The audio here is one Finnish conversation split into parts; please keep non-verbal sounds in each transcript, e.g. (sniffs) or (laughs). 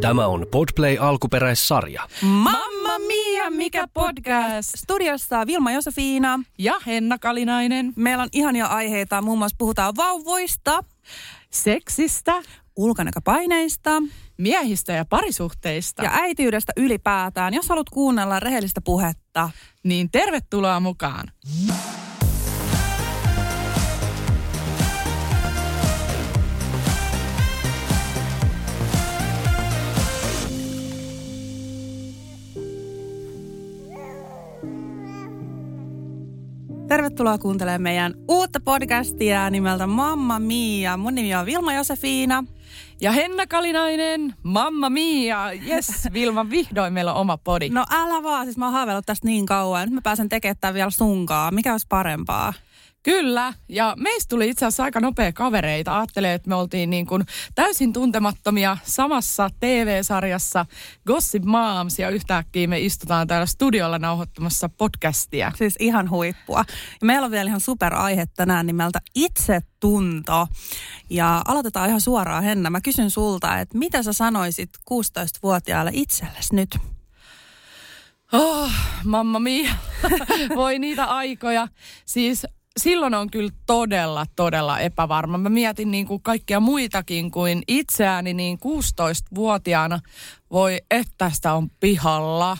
Tämä on Podplay alkuperäissarja. Mamma mia, mikä podcast! Studiossa Vilma Josefiina. Ja Henna Kalinainen. Meillä on ihania aiheita, muun muassa puhutaan vauvoista, Seksistä, ulkonäköpaineista miehistä ja parisuhteista. ja äitiydestä ylipäätään. Jos haluat kuunnella rehellistä puhetta, Niin tervetuloa mukaan. Tervetuloa kuuntelemaan meidän uutta podcastia nimeltä Mamma Mia. Mun nimi on Vilma Josefiina. Ja Henna Kalinainen, Mamma Mia. Yes, (laughs) Vilma, vihdoin meillä on oma podi. No älä vaan, siis mä oon haaveillut tästä niin kauan. Nyt mä pääsen tekemään tämän vielä sunkaa. Mikä olisi parempaa? Kyllä, ja meistä tuli itse asiassa aika nopea kavereita. Ajattelee, että me oltiin niin kuin täysin tuntemattomia samassa TV-sarjassa Gossip Moms, ja yhtäkkiä me istutaan täällä studiolla nauhoittamassa podcastia. Siis ihan huippua. Ja meillä on vielä ihan superaihe tänään nimeltä itsetunto. Ja aloitetaan ihan suoraan, Henna. Mä kysyn sulta, että mitä sä sanoisit 16-vuotiaalle itsellesi nyt? Oh, mamma mia. (laughs) Voi niitä aikoja. Siis silloin on kyllä todella, todella epävarma. Mä mietin niin kuin kaikkia muitakin kuin itseäni, niin 16-vuotiaana voi, että tästä on pihalla.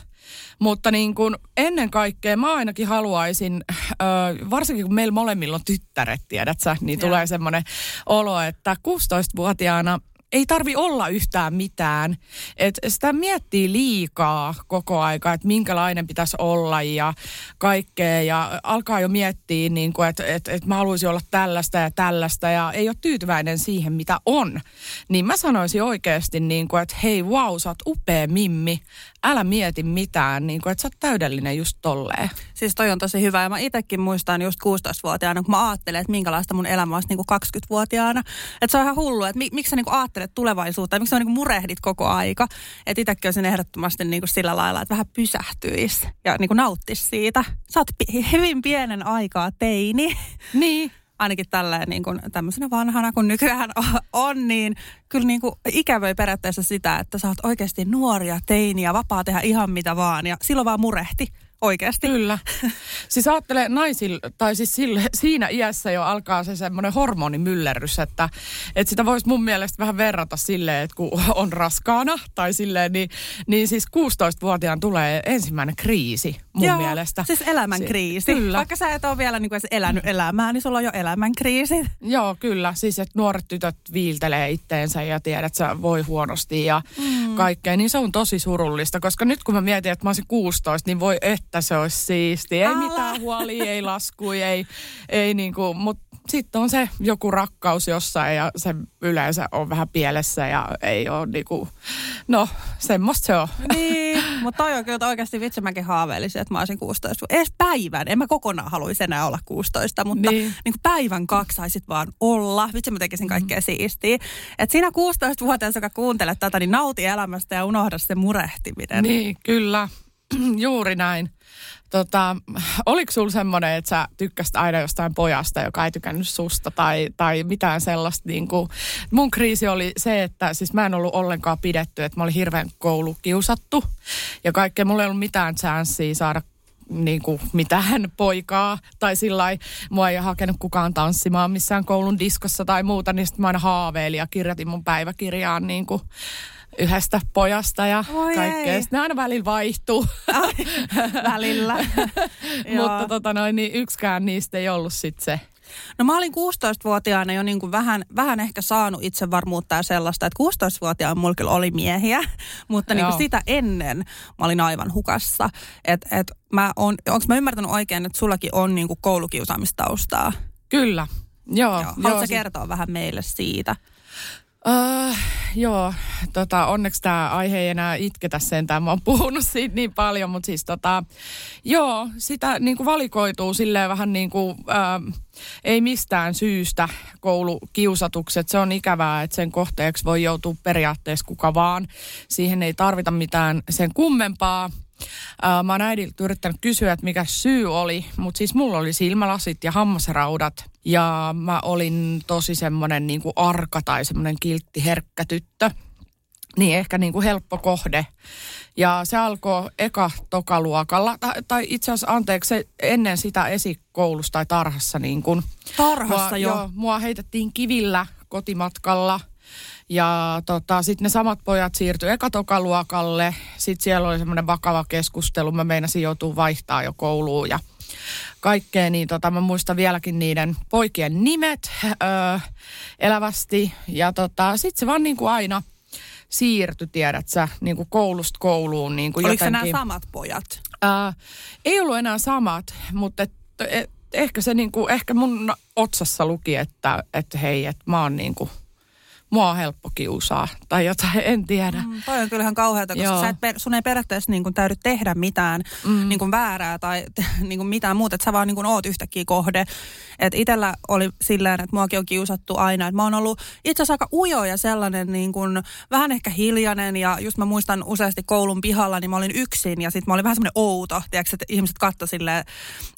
Mutta niin kuin ennen kaikkea mä ainakin haluaisin, ö, varsinkin kun meillä molemmilla on tyttäret, tiedät sä, niin Joo. tulee semmoinen olo, että 16-vuotiaana ei tarvi olla yhtään mitään. Et sitä miettii liikaa koko aika, että minkälainen pitäisi olla ja kaikkea. Ja alkaa jo miettiä, niin että et, et mä haluaisin olla tällaista ja tällaista ja ei ole tyytyväinen siihen, mitä on. Niin mä sanoisin oikeasti, niin kuin, että hei wow, sä oot upea mimmi. Älä mieti mitään, niin kuin, että sä oot täydellinen just tolleen. Siis toi on tosi hyvä. Ja mä itsekin muistan just 16-vuotiaana, kun mä ajattelen, että minkälaista mun elämä olisi niin kuin 20-vuotiaana. Että se on ihan hullu, että mi- miksi sä niin kuin ajattelet tulevaisuutta ja miksi sä niin kuin murehdit koko aika. Että itsekin olisin ehdottomasti niin kuin sillä lailla, että vähän pysähtyisi ja niin kuin nauttisi siitä. Sä oot pi- hyvin pienen aikaa teini. Niin. Ainakin tälleen niin kuin tämmöisenä vanhana kuin nykyään on, niin kyllä niin kuin ikävöi periaatteessa sitä, että sä oot oikeasti nuoria, teiniä, vapaa tehdä ihan mitä vaan ja silloin vaan murehti oikeasti. Kyllä. (laughs) Siis ajattele naisilla, tai siis sille, siinä iässä jo alkaa se semmoinen hormonimyllerrys, että, että sitä voisi mun mielestä vähän verrata silleen, että kun (laughs) on raskaana tai silleen, niin, niin siis 16-vuotiaan tulee ensimmäinen kriisi mun Joo, mielestä. Siis elämän Si- kriisi. Kyllä. Vaikka sä et ole vielä niin kuin edes elänyt elämää, niin sulla on jo elämän kriisi. Joo, kyllä. Siis, että nuoret tytöt viiltelee itteensä ja tiedät, että sä voi huonosti ja mm. Kaikkea. Niin se on tosi surullista, koska nyt kun mä mietin, että mä olisin 16, niin voi että se olisi siisti. Ei Älä. mitään huolia, ei laskui, ei, ei niinku, mutta sitten on se joku rakkaus jossain ja se yleensä on vähän pielessä ja ei ole niinku, no semmoista se on. Niin, mutta toi on kyllä oikeasti vitsi mäkin haaveilisin, että mä olisin 16. Edes päivän, en mä kokonaan haluaisi enää olla 16, mutta Niin. niin. Kuin päivän kaksi saisit vaan olla. Vitsi mä tekisin kaikkea mm. siistiä. Että siinä 16-vuotias, joka kuuntelee tätä, niin nauti elämästä ja unohda se murehtiminen. Niin, kyllä. (clears throat) Juuri näin. Tota, (sniffs) oliko sulla semmoinen, että sä tykkäsit aina jostain pojasta, joka ei tykännyt susta tai, tai mitään sellaista? Niin kuin, mun kriisi oli se, että siis mä en ollut ollenkaan pidetty, että mä olin hirveän koulukiusattu ja kaikkea. Mulla ei ollut mitään chanssiä saada niin kuin mitään poikaa tai sillä mua ei hakenut kukaan tanssimaan missään koulun diskossa tai muuta, niin sitten mä aina haaveilin ja kirjoitin mun päiväkirjaan niin kuin yhdestä pojasta ja Voi kaikkea. ei. Sitten ne aina välillä vaihtuu. Ai, (laughs) välillä. (laughs) Joo. Mutta tota noin, niin yksikään niistä ei ollut sitten se. No mä olin 16-vuotiaana jo niin kuin vähän, vähän ehkä saanut itsevarmuutta ja sellaista, että 16-vuotiaana mulla kyllä oli miehiä, (laughs) mutta niin Joo. kuin sitä ennen mä olin aivan hukassa. Et, et mä on, onko mä ymmärtänyt oikein, että sullakin on niin kuin koulukiusaamistaustaa? Kyllä. Joo. Joo. Haluatko si- kertoa vähän meille siitä? Uh, joo, tota, onneksi tämä aihe ei enää itketä sentään. Mä oon puhunut siitä niin paljon, mutta siis tota, joo, sitä niin kuin valikoituu silleen vähän niin kuin, äh, ei mistään syystä koulukiusatukset. Se on ikävää, että sen kohteeksi voi joutua periaatteessa kuka vaan. Siihen ei tarvita mitään sen kummempaa. Ää, Mä oon äidiltä yrittänyt kysyä, että mikä syy oli, mutta siis mulla oli silmälasit ja hammasraudat. Ja mä olin tosi semmoinen niin kuin arka tai semmoinen kiltti herkkä tyttö. niin ehkä niin kuin helppo kohde. Ja se alkoi eka tokaluokalla, tai, tai itse asiassa anteeksi, ennen sitä esikoulusta tai tarhassa niin kuin. Tarhassa mua, jo. Joo, mua heitettiin kivillä kotimatkalla. Ja tota, sitten ne samat pojat siirtyi ekatokaluokalle. Sitten siellä oli semmoinen vakava keskustelu. Mä meinasin joutua vaihtaa jo kouluun ja kaikkea. Niin tota, mä muistan vieläkin niiden poikien nimet öö, elävästi. Ja tota, sitten se vaan niin kuin aina siirtyi, tiedät sä, niin kuin koulusta kouluun. Niin kuin Oliko se jotenkin. nämä samat pojat? Ää, ei ollut enää samat, mutta et, et, ehkä se niinku, ehkä mun otsassa luki, että, että hei, että mä oon niinku, mua on helppo kiusaa tai jotain, (laughs) en tiedä. Mm, toi on kyllähän kauheata, koska Joo. sä et, sun ei periaatteessa niin kuin täydy tehdä mitään mm. niin kuin väärää tai (laughs) niin kuin mitään muuta, että sä vaan niin kuin oot yhtäkkiä kohde. Et itellä oli silleen, että muakin on kiusattu aina. Et mä oon ollut itse asiassa aika ujo ja sellainen niin kuin, vähän ehkä hiljainen ja just mä muistan useasti koulun pihalla, niin mä olin yksin ja sitten mä olin vähän semmoinen outo, tiedätkö, että ihmiset katto silleen,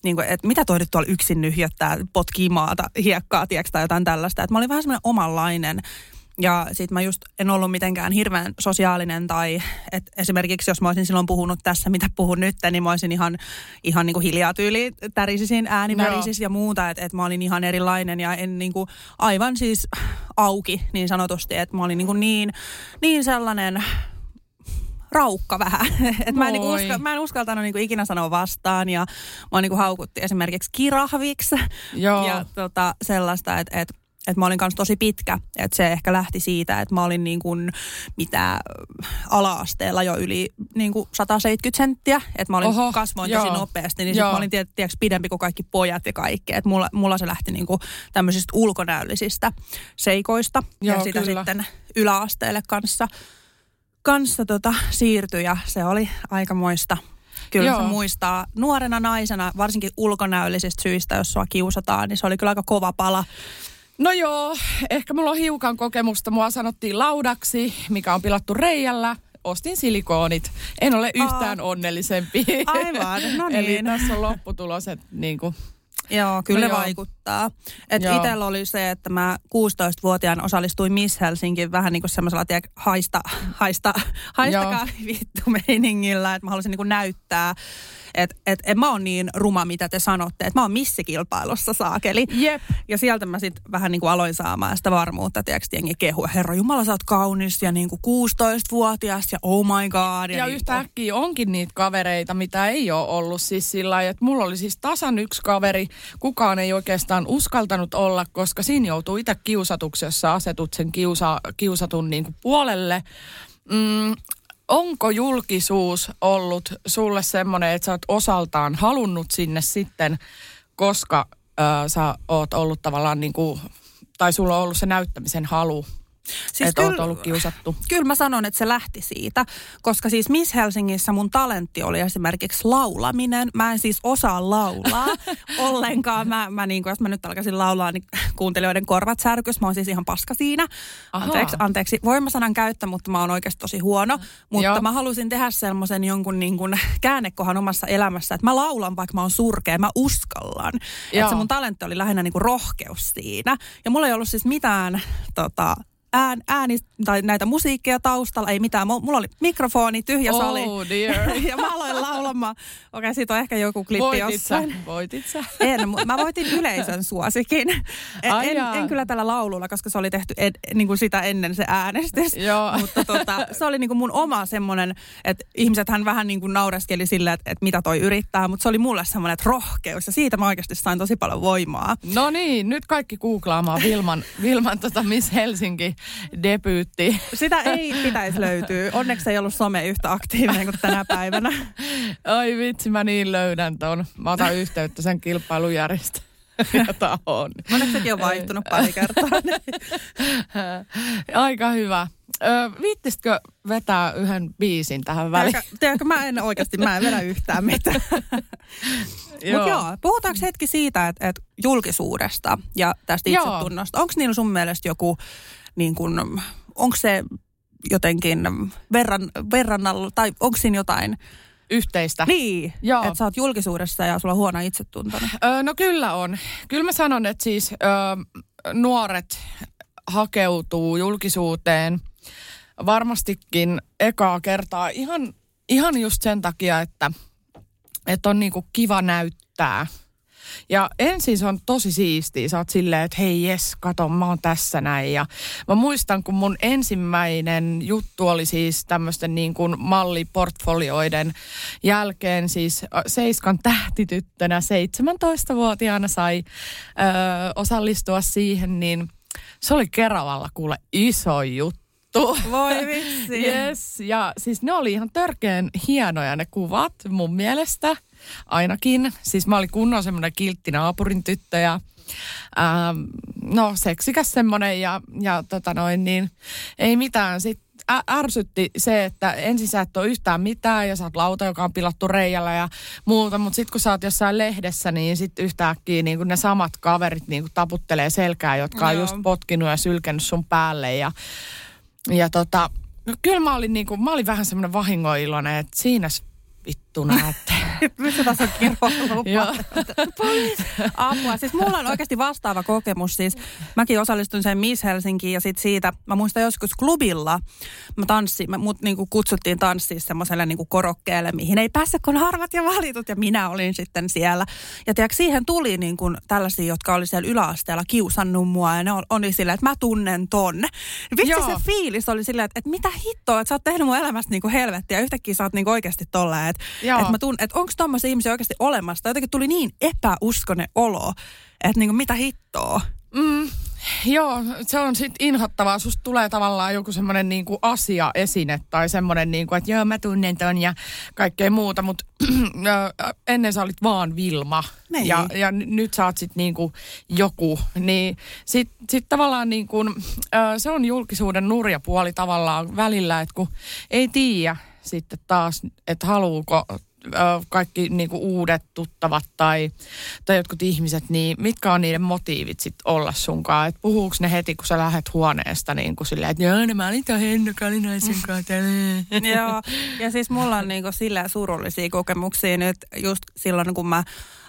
niin kuin, että mitä toi nyt tuolla yksin nyhjöttää, potkii maata, hiekkaa, tiedätkö, tai jotain tällaista. Että mä olin vähän semmoinen omanlainen. Ja sit mä just en ollut mitenkään hirveän sosiaalinen tai et esimerkiksi jos mä olisin silloin puhunut tässä, mitä puhun nyt, niin mä olisin ihan, ihan niin kuin hiljaa tyyli, tärisisin, ääni värisis ja muuta, että et mä olin ihan erilainen ja en niin kuin aivan siis auki niin sanotusti, että mä olin niin, kuin niin, niin sellainen raukka vähän. (laughs) Et mä, en niinku uska, mä en uskaltanut niinku ikinä sanoa vastaan ja mä niinku haukutti esimerkiksi kirahviksi. Joo. ja tota, sellaista, että et, et mä olin kanssa tosi pitkä. Että se ehkä lähti siitä, että mä olin niin kuin mitä ala-asteella jo yli niin kuin 170 senttiä. Että mä olin Oho, kasvoin tosi joo. nopeasti, niin sit mä olin tiet- tiedätkö, pidempi kuin kaikki pojat ja kaikki. Että mulla, mulla se lähti niin kuin tämmöisistä ulkonäöllisistä seikoista. Joo, ja sitä kyllä. sitten yläasteelle kanssa, kanssa tota, siirtyi ja se oli aikamoista. Kyllä Joo. se muistaa nuorena naisena, varsinkin ulkonäöllisistä syistä, jos sua kiusataan, niin se oli kyllä aika kova pala. No joo, ehkä mulla on hiukan kokemusta. Mua sanottiin laudaksi, mikä on pilattu reijällä. Ostin silikoonit. En ole yhtään onnellisempi. Aivan, no (laughs) Eli niin. tässä on lopputulos, että niin kuin, Joo, kyllä No joo. vaikuttaa. Et Joo. itsellä oli se, että mä 16-vuotiaana osallistuin Miss Helsingin vähän niin kuin semmoisella, tiedä, haista, haista, (laughs) haistakaa vittu meiningillä, että mä halusin niin kuin näyttää, että et, et mä oon niin ruma, mitä te sanotte, että mä oon missikilpailussa saakeli. jep. Ja sieltä mä sitten vähän niin kuin aloin saamaan sitä varmuutta, tiedätkö, jengi kehua, herra Jumala, sä oot kaunis ja niin kuin 16-vuotias ja oh my god. Ja niin yhtäkkiä onkin niitä kavereita, mitä ei ole ollut siis sillä että mulla oli siis tasan yksi kaveri, kukaan ei oikeastaan uskaltanut olla, koska siinä joutuu itse kiusatuksi, jos sä asetut sen kiusa, kiusatun niin kuin puolelle. Mm, onko julkisuus ollut sulle semmoinen, että sä oot osaltaan halunnut sinne sitten, koska ö, sä oot ollut tavallaan niin kuin, tai sulla on ollut se näyttämisen halu, siis että oot ollut kiusattu? Kyllä mä sanon, että se lähti siitä, koska siis Miss Helsingissä mun talentti oli esimerkiksi laulaminen. Mä en siis osaa laulaa (laughs) ollenkaan. Mä, mä niin kuin, jos mä nyt alkaisin laulaa, niin kuuntelijoiden korvat särkys. Mä oon siis ihan paska siinä. Ahaa. Anteeksi, anteeksi voimasanan käyttö, mutta mä oon oikeasti tosi huono. Mutta Joo. mä halusin tehdä semmoisen jonkun niin kuin käännekohan omassa elämässä, että mä laulan, vaikka mä oon surkea, mä uskallan. Että se mun talentti oli lähinnä niin kuin rohkeus siinä. Ja mulla ei ollut siis mitään tota, ään, ääni tai näitä musiikkeja taustalla, ei mitään. Mu- Mulla oli mikrofoni, tyhjä sali. Oh dear. (laughs) ja mä aloin laulamaan. Okei, siitä on ehkä joku klippi Voitit sä? jossain. Voitit sä? En, mä voitin yleisön (laughs) suosikin. En, Ai en, jaa. en kyllä tällä laululla, koska se oli tehty ed, niin kuin sitä ennen se äänestys. Joo. (laughs) Mutta tota, se oli niin kuin mun oma semmoinen, että ihmisethän vähän niin kuin naureskeli sille, että, että mitä toi yrittää, mutta se oli mulle semmoinen, että rohkeus. Ja siitä mä oikeasti sain tosi paljon voimaa. No niin, nyt kaikki googlaamaan Vilman, Vilman tota Miss Helsinki debyytti. Sitä ei pitäisi löytyä. Onneksi ei ollut some yhtä aktiivinen kuin tänä päivänä. (laughs) Ai vitsi, mä niin löydän ton. Mä otan yhteyttä sen kilpailujärjestä. (laughs) Jota on. Sekin on vaihtunut pari kertaa. (laughs) Aika hyvä. Ö, viittisitkö vetää yhden biisin tähän väliin? Tiedätkö, mä en oikeasti, mä en vedä yhtään mitään. Mutta joo, puhutaanko hetki siitä, että, että julkisuudesta ja tästä itsetunnosta. Onko niillä sun mielestä joku, niin kun, onko se jotenkin verran, verrannalla, tai onko siinä jotain, Yhteistä. niin, Joo. että sä oot julkisuudessa ja sulla on huono itsetunto. Ö, no kyllä on. Kyllä mä sanon, että siis ö, nuoret hakeutuu julkisuuteen varmastikin ekaa kertaa ihan, ihan just sen takia, että, että on niinku kiva näyttää. Ja ensin se on tosi siistiä. Sä oot silleen, että hei jes, kato, mä oon tässä näin. Ja mä muistan, kun mun ensimmäinen juttu oli siis tämmöisten niin kuin malliportfolioiden jälkeen siis Seiskan tähtityttönä 17-vuotiaana sai ö, osallistua siihen, niin se oli Keravalla kuule iso juttu juttu. Voi vitsi. yes. Ja siis ne oli ihan törkeän hienoja ne kuvat mun mielestä ainakin. Siis mä olin kunnon semmoinen kiltti naapurin tyttö ja ähm, no seksikäs semmoinen ja, ja tota noin niin ei mitään. Sitten ärsytti se, että ensin sä et ole yhtään mitään ja sä oot lauta, joka on pilattu reijällä ja muuta, mutta sitten kun sä oot jossain lehdessä, niin sitten yhtäkkiä niin ne samat kaverit niin taputtelee selkää, jotka on just potkinut ja sylkenyt sun päälle ja ja tota, no kyllä mä olin, niinku, mä olin vähän semmoinen vahingoiloinen, että siinä näette. (laughs) Missä tässä on kirjoilla (laughs) Apua. Siis mulla on oikeasti vastaava kokemus. Siis mäkin osallistuin sen Miss Helsinkiin ja sit siitä, mä muistan joskus klubilla, mä tanssin, mä, mut niinku kutsuttiin tanssiin semmoiselle niinku korokkeelle, mihin ei pääse kun harvat ja valitut ja minä olin sitten siellä. Ja tiedätkö, siihen tuli niinku tällaisia, jotka oli siellä yläasteella kiusannut mua ja ne oli silleen, että mä tunnen ton. Vitsi se fiilis oli silleen, että, että mitä hittoa, että sä oot tehnyt mun elämästä niinku helvettiä ja yhtäkkiä sä oot niinku oikeasti tolleen, että, että mä tunnen, että onko tommoisia ihmisiä oikeasti olemassa. Jotenkin tuli niin epäuskonen olo, että niinku mitä hittoa. Mm, joo, se on sitten inhottavaa. Susta tulee tavallaan joku semmoinen niinku asia esine tai semmoinen, niinku, että joo mä tunnen ton ja kaikkea muuta, mutta (clears throat) ennen sä olit vaan Vilma niin. ja, ja nyt sä oot sitten niinku joku. Niin sitten sit tavallaan niinku, se on julkisuuden nurja puoli tavallaan välillä, että kun ei tiedä sitten taas, että haluuko kaikki niin kuin uudet tuttavat tai, tai jotkut ihmiset, niin mitkä on niiden motiivit sit olla sunkaan? Että puhuuko ne heti, kun sä lähdet huoneesta niin kuin silleen, että joo, no mä olin Henno Kalinaisen (laughs) kanssa. joo, ja siis mulla on niin kuin silleen surullisia kokemuksia nyt just silloin, kun mä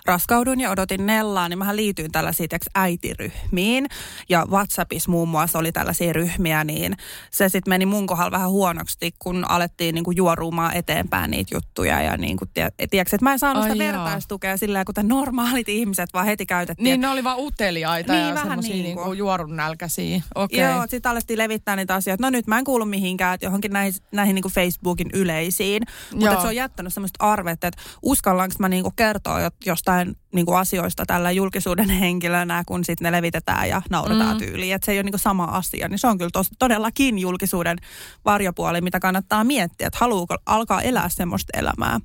raskaudun ja odotin Nellaa, niin mähän liityin tällaisiin äitiryhmiin. Ja WhatsAppissa muun muassa oli tällaisia ryhmiä, niin se sitten meni mun kohdalla vähän huonoksi, kun alettiin niin kuin juorumaan eteenpäin niitä juttuja. Ja niin kuin, tiedätkö, että mä en saanut Ai sitä joo. vertaistukea sillä kuten normaalit ihmiset vaan heti käytettiin. Niin ne oli vaan uteliaita niin, ja vähän semmoisia niin kuin juorun nälkäisiä. Okay. Joo, sitten alettiin levittää niitä asioita. No nyt mä en kuulu mihinkään, että johonkin näihin, näihin niin kuin Facebookin yleisiin. Mutta se on jättänyt semmoista arvetta, että uskallanko mä niin kuin kertoa jostain jostain niin kuin asioista tällä julkisuuden henkilönä, kun sitten ne levitetään ja nauretaan mm. tyyliin. Että se ei ole niin kuin sama asia. Niin se on kyllä tos, todellakin julkisuuden varjopuoli, mitä kannattaa miettiä, että haluuko alkaa elää semmoista elämää.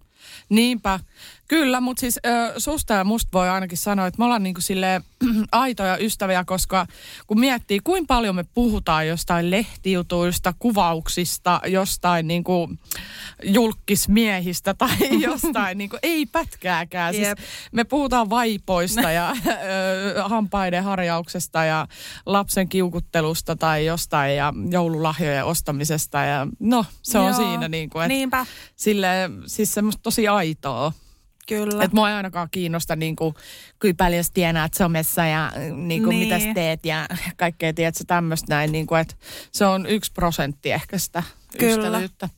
Niinpä. Kyllä, mutta siis ö, susta ja musta voi ainakin sanoa, että me ollaan niinku sille (clears throat) aitoja ystäviä, koska kun miettii, kuinka paljon me puhutaan jostain lehtijutuista, kuvauksista, jostain niinku julkismiehistä tai (laughs) jostain, niinku, ei pätkääkään. Siis me puhutaan vaipoista ja ö, hampaiden harjauksesta ja lapsen kiukuttelusta tai jostain ja joululahjojen ostamisesta ja no, se on Joo, siinä niinku, että Niinpä. Sille, siis semmoista tosi aitoa. Kyllä. Että mua ei ainakaan kiinnosta niin kuin, kuinka paljon tienaat somessa ja niin kuin, niin. mitä teet ja (laughs) kaikkea, tiedätkö, tämmöistä näin. Niin kuin, että se on yksi prosentti ehkä sitä Kyllä. ystävyyttä.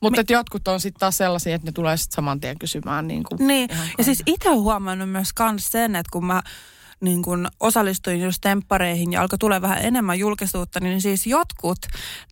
Mutta Me... jotkut on sitten taas sellaisia, että ne tulee sitten saman tien kysymään. Niin, kuin niin. ja siis itse huomannut myös kans sen, että kun mä niin kun osallistuin just temppareihin ja alkoi tulla vähän enemmän julkisuutta, niin siis jotkut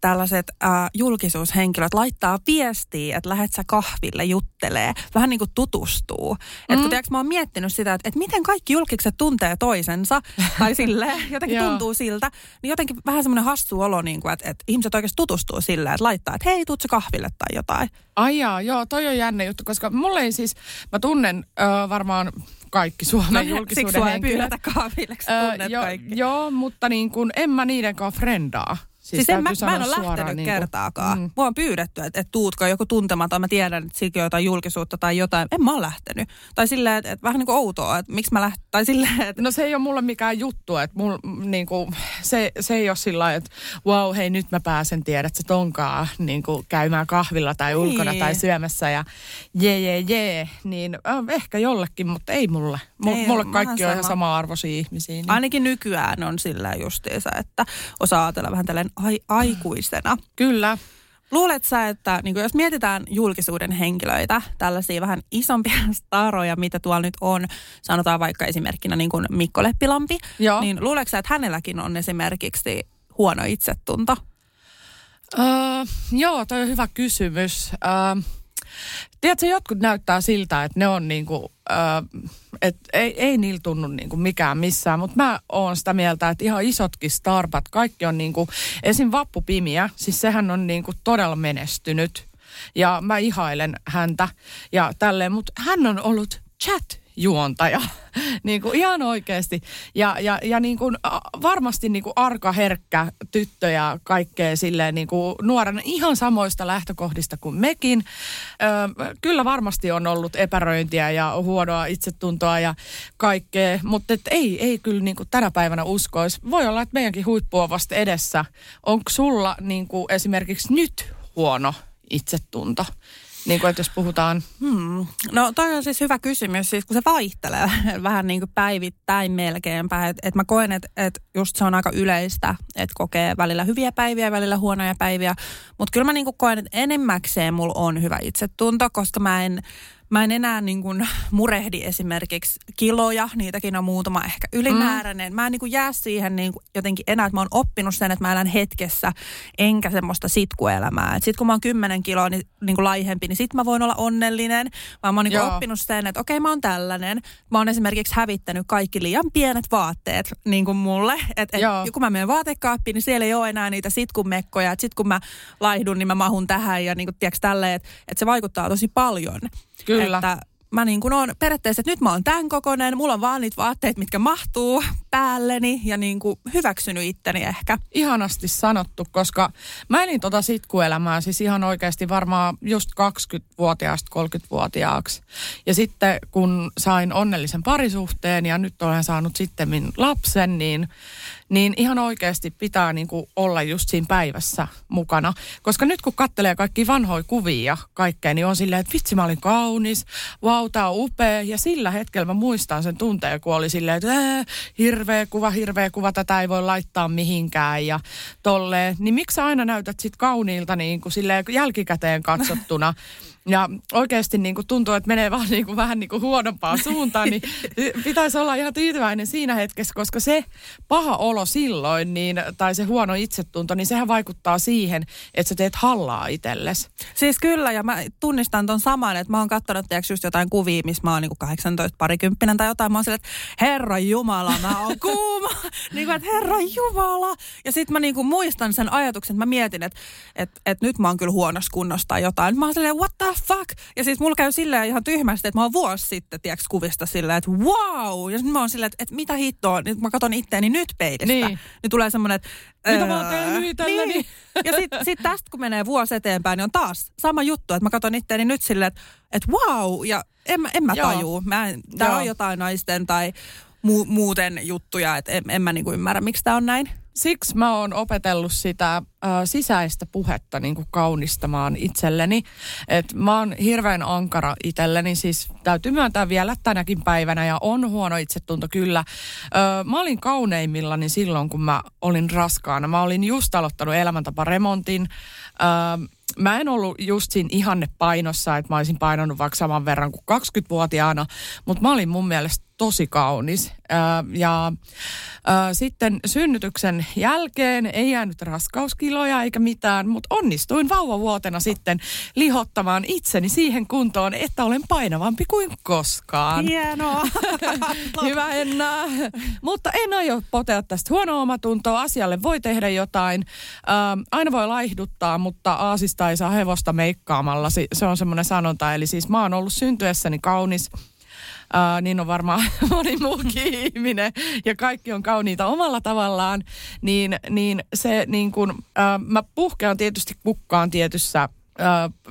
tällaiset äh, julkisuushenkilöt laittaa viestiä, että lähet sä kahville juttelee, vähän niin kuin tutustuu. Mm. Että kun tiiäks, mä oon miettinyt sitä, että, että miten kaikki julkikset tuntee toisensa, (laughs) tai silleen, jotenkin tuntuu siltä, niin jotenkin vähän semmoinen hassu olo, niin kuin, että, että ihmiset oikeasti tutustuu silleen, että laittaa, että hei, tuut kahville tai jotain. Ai jaa, joo, toi on jännä juttu, koska mulle ei siis, mä tunnen ö, varmaan kaikki Suomen no, julkisuuden henkilöt. Siksi kahville, öö, jo, kaikki. Joo, mutta niin kuin en mä niiden kanssa frendaa. Siis, siis en mä, mä en ole lähtenyt niin kuin, kertaakaan. Mm. Mua on pyydetty, että, että tuutko joku tuntematon, mä tiedän, että sikin jotain julkisuutta tai jotain. En mä ole lähtenyt. Tai silleen, että, että vähän niin kuin outoa, että miksi mä lähten. Tai silleen, että... No se ei ole mulle mikään juttu, että mul, niin kuin, se, se ei ole sillä että wow, hei nyt mä pääsen tiedät se tonkaa niin kuin käymään kahvilla tai ulkona niin. tai syömässä ja jee jee jee. Niin äh, ehkä jollekin, mutta ei mulle. Mulle Ei, mulle vähän kaikki on ihan sama. sama-arvoisia ihmisiä. Niin. Ainakin nykyään on sillä justiinsa, että osaa ajatella vähän tällainen ai- aikuisena. Kyllä. Luulet sä, että niin jos mietitään julkisuuden henkilöitä, tällaisia vähän isompia (laughs) staroja, mitä tuolla nyt on, sanotaan vaikka esimerkkinä niin kuin Mikko Leppilampi, Joo. niin luuletko sä, että hänelläkin on esimerkiksi huono itsetunto? Öö, joo, toi on hyvä kysymys. Öö, tiedätkö, jotkut näyttää siltä, että ne on niinku, öö, että ei, ei niillä tunnu niinku mikään missään, mutta mä oon sitä mieltä, että ihan isotkin starbat, kaikki on niinku, esim. Vappu Pimiä, siis sehän on niinku todella menestynyt ja mä ihailen häntä ja tälleen, mutta hän on ollut chat juontaja, (laughs) niin kuin ihan oikeasti. Ja, ja, ja niin kuin, varmasti niin kuin arka, herkkä tyttö ja kaikkea silleen niin kuin nuorena ihan samoista lähtökohdista kuin mekin. Ö, kyllä varmasti on ollut epäröintiä ja huonoa itsetuntoa ja kaikkea, mutta et ei, ei kyllä niin kuin tänä päivänä uskoisi. Voi olla, että meidänkin huippu on vasta edessä. Onko sulla niin kuin esimerkiksi nyt huono itsetunto? Niin kuin, että jos puhutaan Hmm. No toi on siis hyvä kysymys, siis kun se vaihtelee (laughs) vähän niin kuin päivittäin melkeinpä. Että et mä koen, että et just se on aika yleistä, että kokee välillä hyviä päiviä, välillä huonoja päiviä. Mutta kyllä mä niin kuin koen, että enimmäkseen mulla on hyvä itsetunto, koska mä en, mä en enää niin kuin murehdi esimerkiksi kiloja, niitäkin on muutama ehkä ylimääräinen. Mä en niin kuin jää siihen niin kuin jotenkin enää, että mä oon oppinut sen, että mä elän hetkessä, enkä semmoista sitkuelämää. Sitten kun mä oon 10 kiloa niin, niin kuin laihempi, niin sit mä voin olla onnellinen, vaan mä oon niin kuin oppinut sen, että okei mä oon tällainen. Mä oon esimerkiksi hävittänyt kaikki liian pienet vaatteet niin kuin mulle. Että Joo. et, kun mä menen vaatekaappiin, niin siellä ei ole enää niitä sitkumekkoja. Että sit kun mä laihdun, niin mä mahun tähän ja niin kuin, tiedätkö, tälleen, että et se vaikuttaa tosi paljon. Kyllä. Että mä niin kuin oon periaatteessa, että nyt mä oon tämän kokoinen, mulla on vaan niitä vaatteet, mitkä mahtuu päälleni ja niin kuin hyväksynyt itteni ehkä. ihanasti sanottu, koska mä elin tota sitkuelämää siis ihan oikeasti varmaan just 20-vuotiaasta 30-vuotiaaksi. Ja sitten kun sain onnellisen parisuhteen ja nyt olen saanut sitten lapsen, niin, niin ihan oikeasti pitää niin kuin olla just siinä päivässä mukana. Koska nyt kun katselee kaikki vanhoja kuvia ja kaikkea, niin on silleen, että vitsi mä olin kaunis, vau, tää on upea. Ja sillä hetkellä mä muistan sen tunteen, kun oli silleen, että ää, hirveä kuva, hirveä kuva, tätä ei voi laittaa mihinkään ja tolleen. Niin miksi sä aina näytät sit kauniilta niin kuin silleen jälkikäteen katsottuna? (laughs) Ja oikeasti niin kuin tuntuu, että menee vaan niin kuin vähän niin kuin huonompaan suuntaan, niin (laughs) pitäisi olla ihan tyytyväinen siinä hetkessä, koska se paha olo silloin, niin, tai se huono itsetunto, niin sehän vaikuttaa siihen, että sä teet hallaa itsellesi. Siis kyllä, ja mä tunnistan ton saman, että mä oon katsonut tiiäks, just jotain kuvia, missä mä oon niinku 18 parikymppinen tai jotain. Mä oon silleen, että herra jumala, mä oon (laughs) kuuma. niin kuin, että herra jumala. Ja sit mä niinku muistan sen ajatuksen, että mä mietin, että et, et nyt mä oon kyllä huonossa kunnossa tai jotain. Mä oon silleen, what the fuck? Ja siis mulla käy silleen ihan tyhmästi, että mä oon vuosi sitten, tiiäks, kuvista silleen, että wow. Ja sitten mä oon silleen, että, että mitä hittoa, nyt mä katson itteeni nyt peilistä. Niin. Niin tulee semmoinen, että... Mitä mä oon tehnyt itselleni? Niin. Ja sitten sit tästä kun menee vuosi eteenpäin, niin on taas sama juttu, että mä katson itteeni nyt silleen, että, että wow, ja en, en mä tajuu. Mä en, tää Joo. on jotain naisten tai mu, muuten juttuja, että en, en mä niinku ymmärrä, miksi tää on näin. Siksi mä oon opetellut sitä ö, sisäistä puhetta niin kuin kaunistamaan itselleni. Et mä oon hirveän ankara itselleni, siis täytyy myöntää vielä tänäkin päivänä ja on huono itsetunto kyllä. Ö, mä olin kauneimmillani silloin, kun mä olin raskaana. Mä olin just aloittanut elämäntaparemontin. Ö, mä en ollut just siinä ihanne painossa, että mä olisin painanut vaikka saman verran kuin 20-vuotiaana, mutta mä olin mun mielestä tosi kaunis. Ö, ja ö, sitten synnytyksen jälkeen ei jäänyt raskauskiloja eikä mitään, mutta onnistuin vauvavuotena sitten lihottamaan itseni siihen kuntoon, että olen painavampi kuin koskaan. Hienoa. (laughs) Hyvä Enna. Mutta en aio potea tästä huonoa omatuntoa. Asialle voi tehdä jotain. Ähm, aina voi laihduttaa, mutta aasista ei saa hevosta meikkaamalla. Se on semmoinen sanonta. Eli siis mä oon ollut syntyessäni kaunis. Uh, niin on varmaan (laughs) moni muukin ihminen ja kaikki on kauniita omalla tavallaan, niin, niin se niin kuin, uh, mä puhkean tietysti kukkaan tietyssä,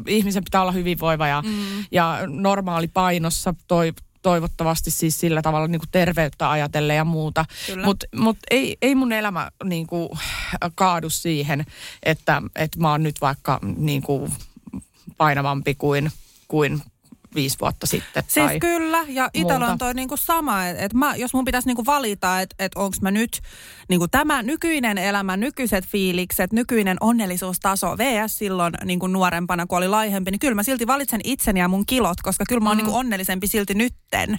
ihmisen pitää olla hyvinvoiva ja, mm. ja normaali painossa toi, toivottavasti siis sillä tavalla niin kuin terveyttä ajatellen ja muuta. Mutta mut ei, ei mun elämä niin kuin, kaadu siihen, että, että mä oon nyt vaikka niin kuin, painavampi kuin, kuin viisi vuotta sitten. Siis tai kyllä, ja itsellä on toi niinku sama, että et jos mun pitäisi niinku valita, että et onko mä nyt niinku tämä nykyinen elämä, nykyiset fiilikset, nykyinen onnellisuustaso VS silloin niinku nuorempana, kun oli laihempi, niin kyllä mä silti valitsen itseni ja mun kilot, koska kyllä mä oon Mm. niinku onnellisempi silti nytten.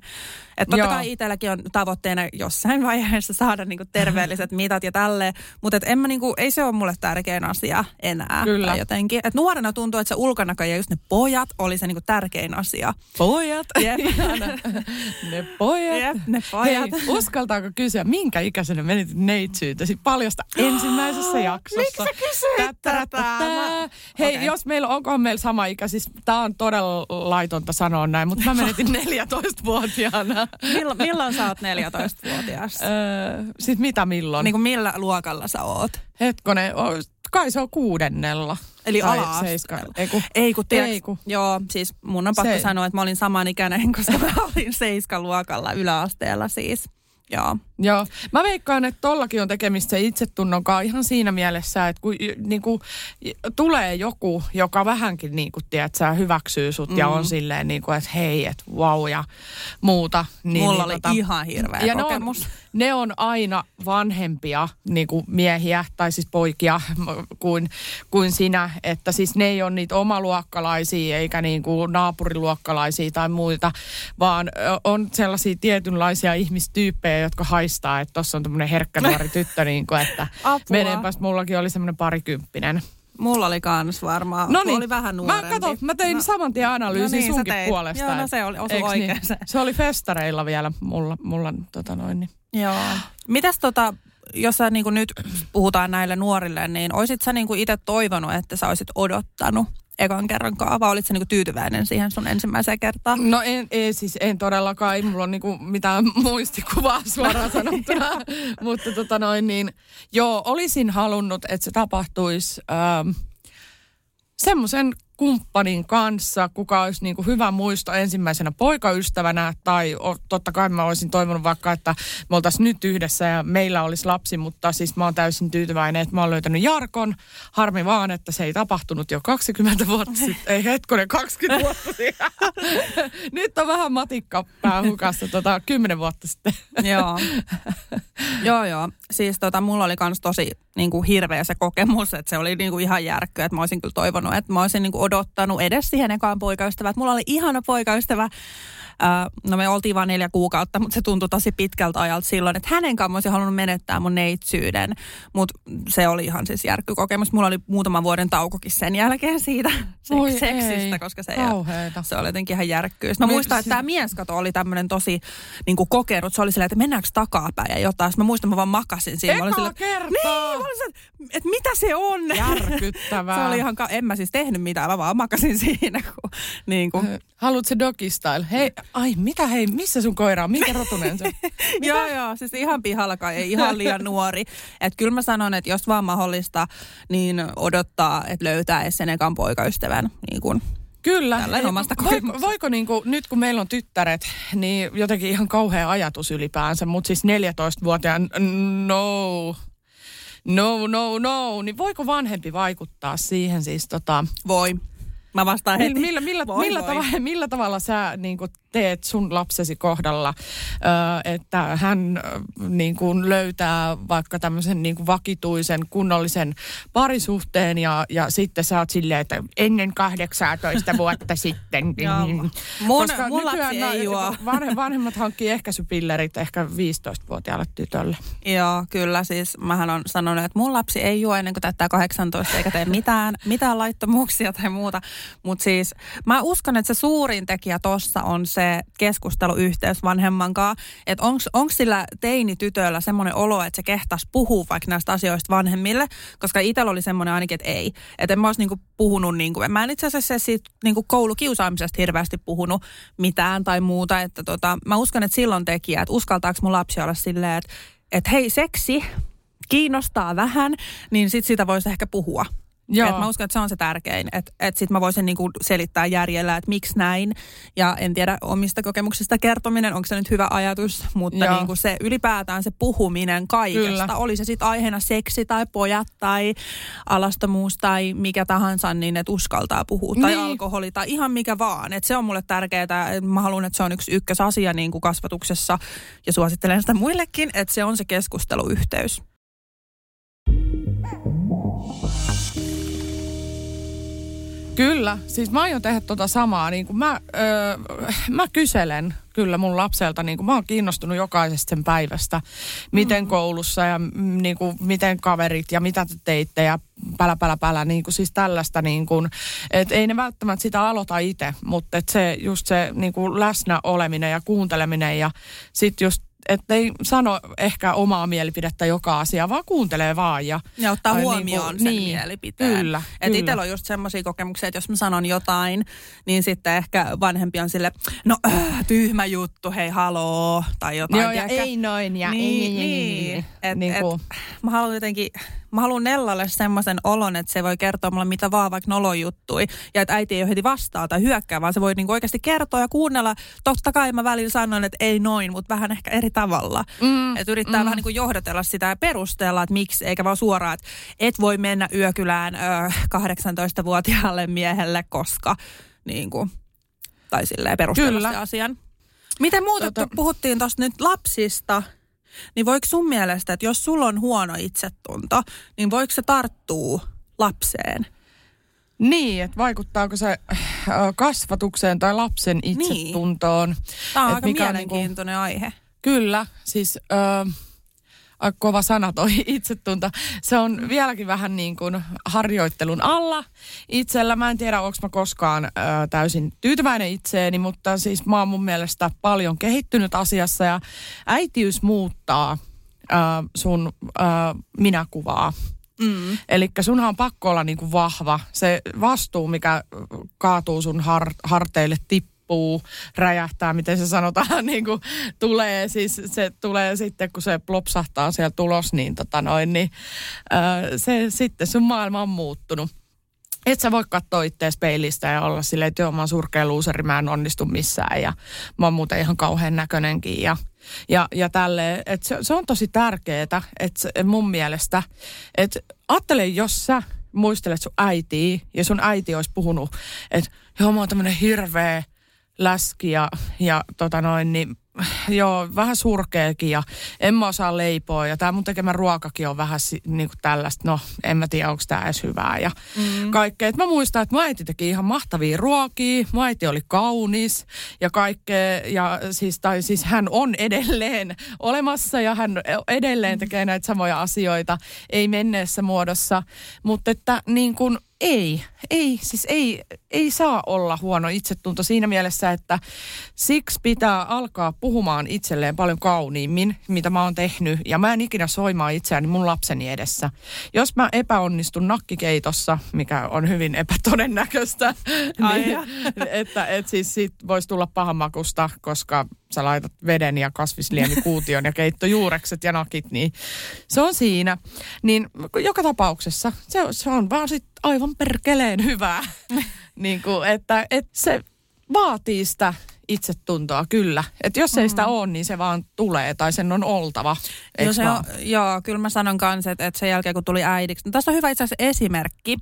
Että totta Joo. kai itselläkin on tavoitteena jossain vaiheessa saada niinku terveelliset (laughs) mitat ja tälleen, mutta et en mä niinku, ei se ole mulle tärkein asia enää. Kyllä. Tai jotenkin. Et nuorena tuntuu, että se ulkonäkö ja just ne pojat oli se niinku tärkein asia. Pojat. (laughs) Jep. (laughs) ne pojat. Jep, ne pojat. Hei, uskaltaako kysyä, minkä ikäisenä menit neitsyytäsi paljasta (gasps) ensimmäisessä jaksossa? Miksi sä kysyit tätä? Mä- Hei, Okei. jos meillä, onkohan meillä sama ikä, siis tää on todella laitonta sanoa näin, mutta mä menetin (laughs) 14-vuotiaana. Milloin, milloin sä oot 14-vuotias? Öö, siis mitä milloin? niin kuin millä luokalla sä oot? Hetkonen, o- kai se on kuudennella. Eli ala Ei kun, Ei kun, Ei kun. Joo, siis mun on pakko Se- sanoa, että mä olin samanikäinen, (laughs) koska mä olin seiskaluokalla yläasteella siis. Joo. Joo, mä veikkaan, että tollakin on tekemistä se itsetunnon kanssa ihan siinä mielessä, että kun niinku, y- tulee joku, joka vähänkin niin kuin, tiedät, sä, hyväksyy sut mm. ja on silleen, niin kuin, että hei, että wow ja muuta. Niin, Mulla niin, oli ihan hirveä ja ne on, kokemus. ne on aina vanhempia niin kuin miehiä tai siis poikia (laughs) kuin, kuin sinä, että siis ne ei ole niitä omaluokkalaisia eikä niin kuin naapuriluokkalaisia tai muita, vaan on sellaisia tietynlaisia ihmistyyppejä, jotka haistaa, että tuossa on tämmöinen herkkä nuori tyttö, (laughs) niin kuin, että menenpäs, mullakin oli semmoinen parikymppinen. Mulla oli kans varmaan. No niin, oli vähän mä, nuorempi. kato, mä tein no, saman tien analyysin no niin, sunkin puolesta. Joo, no se oli- oikein se. Se oli festareilla vielä mulla, mulla tota noin, niin. Joo. Mitäs tota, jos sä niin nyt puhutaan näille nuorille, niin oisit sä niin itse toivonut, että sä olisit odottanut ekan kerran kaavaa? Olit sä niin tyytyväinen siihen sun ensimmäiseen kertaan? No en, ei siis en todellakaan, ei mulla ole niinku mitään muistikuvaa suoraan (laughs) sanottuna. Mutta tota noin niin, joo, olisin halunnut, että se tapahtuisi ähm, semmoisen kumppanin kanssa, kuka olisi niinku hyvä muisto ensimmäisenä poikaystävänä, tai o, totta kai mä olisin toivonut vaikka, että me oltaisiin nyt yhdessä ja meillä olisi lapsi, mutta siis mä oon täysin tyytyväinen, että mä oon löytänyt Jarkon. Harmi vaan, että se ei tapahtunut jo 20 vuotta sitten, ei hetkonen 20 vuotta sitten. (laughs) nyt on vähän matikka päähukassa tota, 10 vuotta sitten. joo. joo, joo. Siis tota, mulla oli kans tosi niin kuin hirveä se kokemus, että se oli niin kuin ihan järkkyä, että mä olisin kyllä toivonut, että mä olisin niin kuin odottanut edes siihen ekaan poikaystävää. Mulla oli ihana poikaystävä, No me oltiin vain neljä kuukautta, mutta se tuntui tosi pitkältä ajalta silloin, että hänen kanssa olisin halunnut menettää mun neitsyyden. Mutta se oli ihan siis järkkykokemus. Mulla oli muutaman vuoden taukokin sen jälkeen siitä (laughs) Voi seks- seksistä, ei. koska se, se oli jotenkin ihan järkkyys. Mä Me- muistan, että tämä mies kato oli tämmöinen tosi niin kuin kokenut. Se oli silleen, että mennäänkö takapäin ja jotain. Sitten mä muistan, mä vaan makasin siinä. Mä olin kertaa! Niin, mä olin että, että mitä se on? (laughs) Järkyttävää. se oli ihan, ka- en mä siis tehnyt mitään, mä vaan makasin (laughs) siinä. Kun, niin kuin. Haluatko se doggy style? Hei, ai mitä hei, missä sun koira on? Minkä (laughs) rotunen se? joo, joo, siis ihan pihallakaan, ei ihan liian (laughs) nuori. Että kyllä mä sanon, että jos vaan mahdollista, niin odottaa, että löytää edes sen ekan poikaystävän. Niin kuin. Kyllä. Tällainen omasta voiko, kokemuksesta. voiko niinku, nyt kun meillä on tyttäret, niin jotenkin ihan kauhea ajatus ylipäänsä, mutta siis 14-vuotiaan, no, no, no, no, niin voiko vanhempi vaikuttaa siihen siis tota, Voi. Mä vastaan heti. millä, millä, Voi, millä, voi. Tavalla, millä tavalla sä niin kuin teet sun lapsesi kohdalla, että hän niin kuin löytää vaikka tämmöisen niin kuin vakituisen, kunnollisen parisuhteen ja, ja sitten sä oot silleen, että ennen 18 vuotta (laughs) sitten. Joo. Mm. Mun- Koska mun lapsi ei nää- juo. Vanhe, vanhemmat hankkii ehkäisypillerit ehkä 15-vuotiaalle tytölle. Joo, kyllä siis mähän on sanonut, että mun lapsi ei juo ennen kuin täyttää 18 eikä tee mitään, (laughs) mitään laittomuuksia tai muuta. Mutta siis mä uskon, että se suurin tekijä tossa on se keskusteluyhteys vanhemman kanssa. Että onko sillä teinitytöllä semmoinen olo, että se kehtas puhua vaikka näistä asioista vanhemmille, koska itsellä oli semmoinen ainakin, että ei. Että en mä olisi niinku puhunut, niinku, mä en itse asiassa siitä niinku koulukiusaamisesta hirveästi puhunut mitään tai muuta. Että tota, mä uskon, että silloin tekijä, että uskaltaako mun lapsi olla silleen, että että hei seksi kiinnostaa vähän, niin sit siitä voisi ehkä puhua. Joo. Et mä uskon, että se on se tärkein. Että et sit mä voisin niinku selittää järjellä, että miksi näin. Ja en tiedä omista kokemuksista kertominen, onko se nyt hyvä ajatus. Mutta Joo. niinku se ylipäätään se puhuminen kaikesta. Kyllä. Oli se sitten aiheena seksi tai pojat tai alastomuus tai mikä tahansa, niin että uskaltaa puhua. Tai Niin. alkoholi tai ihan mikä vaan. Et se on mulle tärkeää. Mä haluan, että se on yksi ykkösasia niin kuin kasvatuksessa. Ja suosittelen sitä muillekin, että se on se keskusteluyhteys. Kyllä, siis mä aion tehdä tota samaa. Niin kuin mä, öö, mä kyselen kyllä mun lapselta, niin kuin mä oon kiinnostunut jokaisesta sen päivästä, miten mm. koulussa ja mm, niin kuin, miten kaverit ja mitä te teitte ja pälä, pälä, pälä, niin kuin siis tällaista, niin kuin, että ei ne välttämättä sitä aloita itse, mutta että se just se niin kuin läsnä oleminen ja kuunteleminen ja sitten just että ei sano ehkä omaa mielipidettä joka asia, vaan kuuntelee vaan. Ja, Ja ottaa huomioon niinku- sen niin, mielipiteen. kyllä, Et kyllä. itsellä on just semmoisia kokemuksia, että jos mä sanon jotain, niin sitten ehkä vanhempi on sille, no äh, tyhmä juttu, hei haloo, tai jotain. Joo, ja tiedätkö? ei noin ja niin, ei, ei, ei, niin. ei, Et, niin kuin, et, mä haluan jotenkin, mä haluan Nellalle semmoisen olon, että se voi kertoa mulle mitä vaan, vaikka nolojuttui. Ja että äiti ei ole heti vastaa tai hyökkää, vaan se voi niinku oikeasti kertoa ja kuunnella. Totta kai mä välillä sanon, että ei noin, mutta vähän ehkä eri tavalla. Mm, Että yrittää mm. vähän niin kuin johdatella sitä ja perustella, että miksi, eikä vaan suoraan, että et voi mennä yökylään ö, 18-vuotiaalle miehelle, koska niin kuin, tai silleen perustella Kyllä. asian. Miten muuten, Tota- tota... puhuttiin tuosta nyt lapsista, niin voiko sun mielestä, että jos sulla on huono itsetunto, niin voiko se tarttua lapseen? Niin, että vaikuttaako se äh, kasvatukseen tai lapsen itsetuntoon. Tämä on aika mikä on mielenkiintoinen niinku... aihe. Kyllä, siis aika kova sana toi (laughs) itsetunto. Se on vieläkin vähän niin kuin harjoittelun alla itsellä. Mä en tiedä, onko mä koskaan ö, täysin tyytyväinen itseeni, mutta siis mä oon mun mielestä paljon kehittynyt asiassa ja äitiys muuttaa ö, sun ö, minäkuvaa. Mm. Eli sunhan on pakko olla niin kuin vahva. Se vastuu, mikä kaatuu sun har, harteille, tippuu, räjähtää, miten se sanotaan, (laughs) niin kuin tulee. Siis se tulee sitten, kun se plopsahtaa siellä tulos, niin, tota noin, niin se, sitten sun maailma on muuttunut. Et sä voi katsoa itseäsi peilistä ja olla silleen, että joo, mä oon surkea luuseri, mä en onnistu missään ja mä oon muuten ihan kauhean näköinenkin ja, ja, ja tälleen. Et se, se on tosi tärkeää, että mun mielestä, että ajattele, jos sä muistelet sun äitiä ja sun äiti olisi puhunut, että joo, mä oon tämmönen hirveä läski ja, ja tota noin, niin joo, vähän surkeakin ja en mä osaa leipoa ja tämä mun tekemä ruokakin on vähän si, niin kuin tällaista, no en mä tiedä onko tämä edes hyvää ja mm. kaikkea. Et mä muistan, että mun äiti teki ihan mahtavia ruokia, mun äiti oli kaunis ja kaikkea ja siis, tai siis hän on edelleen olemassa ja hän edelleen tekee näitä samoja asioita, ei menneessä muodossa, mutta että niin kuin ei, ei, siis ei, ei saa olla huono itsetunto siinä mielessä, että siksi pitää alkaa puhumaan itselleen paljon kauniimmin, mitä mä oon tehnyt. Ja mä en ikinä soimaa itseäni mun lapseni edessä. Jos mä epäonnistun nakkikeitossa, mikä on hyvin epätodennäköistä, (laughs) niin, ja. että et siis siitä voisi tulla pahanmakusta, koska sä laitat veden ja kasvisliemikuution ja keittojuurekset ja nakit, niin se on siinä. Niin joka tapauksessa se, se on vaan sit aivan perkeleen hyvää. (laughs) niin kuin, että, että se vaatii sitä itsetuntoa kyllä. Että jos ei sitä ole, niin se vaan tulee tai sen on oltava. Joo, se on, joo, kyllä mä sanon kanssa, että, että sen jälkeen kun tuli äidiksi. No, tästä on hyvä itse asiassa esimerkki.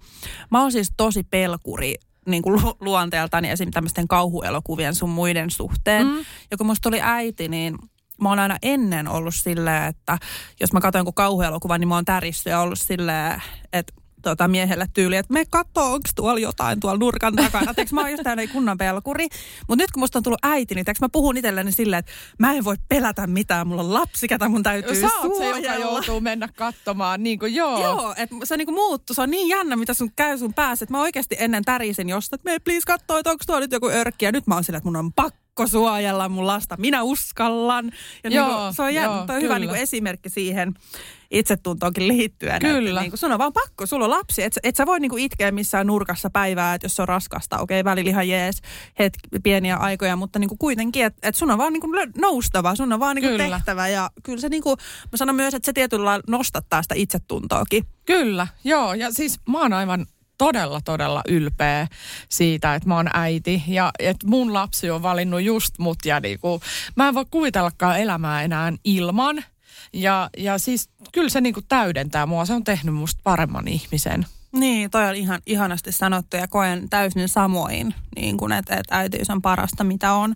Mä oon siis tosi pelkuri niin kuin lu- luonteeltani esim. tämmöisten kauhuelokuvien sun muiden suhteen. Mm. Ja kun musta tuli äiti, niin mä oon aina ennen ollut silleen, että jos mä katsoin jonkun kauhuelokuvan, niin mä oon tärissyt ja ollut silleen, että tota, miehelle tyyli, että me katsoo, onko tuolla jotain tuolla nurkan takana. Teekö mä oon just tämmöinen kunnon pelkuri. Mutta nyt kun musta on tullut äiti, niin teekö mä puhun itselleni silleen, että mä en voi pelätä mitään. Mulla on lapsi, ketä mun täytyy Sä oot se, joka joutuu mennä katsomaan. Niin kuin, joo. Joo, että se niinku muuttuu. Se on niin jännä, mitä sun käy sun päässä. Että mä oikeasti ennen tärisin jostain, että me please kattoo, että onko tuo nyt joku örkki. Ja nyt mä oon sillä, että mun on pakko suojella mun lasta. Minä uskallan. Ja Joo, niinku, se on, jännä, joo, toi hyvä kyllä. niinku esimerkki siihen itsetuntoonkin liittyen. Kyllä. Että niinku, sun on vaan pakko, sulla on lapsi. Et, et sä voi niinku itkeä missään nurkassa päivää, että jos se on raskasta. Okei, okay, välillä ihan jees, hetki, pieniä aikoja, mutta niinku kuitenkin, että et sun on vaan niinku lö- noustava, sun on vaan niinku Kyllä. tehtävä. Ja kyllä se niinku, mä sanon myös, että se tietyllä lailla nostattaa sitä itsetuntoakin. Kyllä, joo. Ja siis mä oon aivan todella, todella ylpeä siitä, että mä oon äiti ja että mun lapsi on valinnut just mut ja niinku, mä en voi kuvitellakaan elämää enää ilman. Ja, ja siis kyllä se niinku täydentää mua, se on tehnyt musta paremman ihmisen. Niin, toi on ihan ihanasti sanottu ja koen täysin samoin, niin kuin, että, että äitiys on parasta, mitä on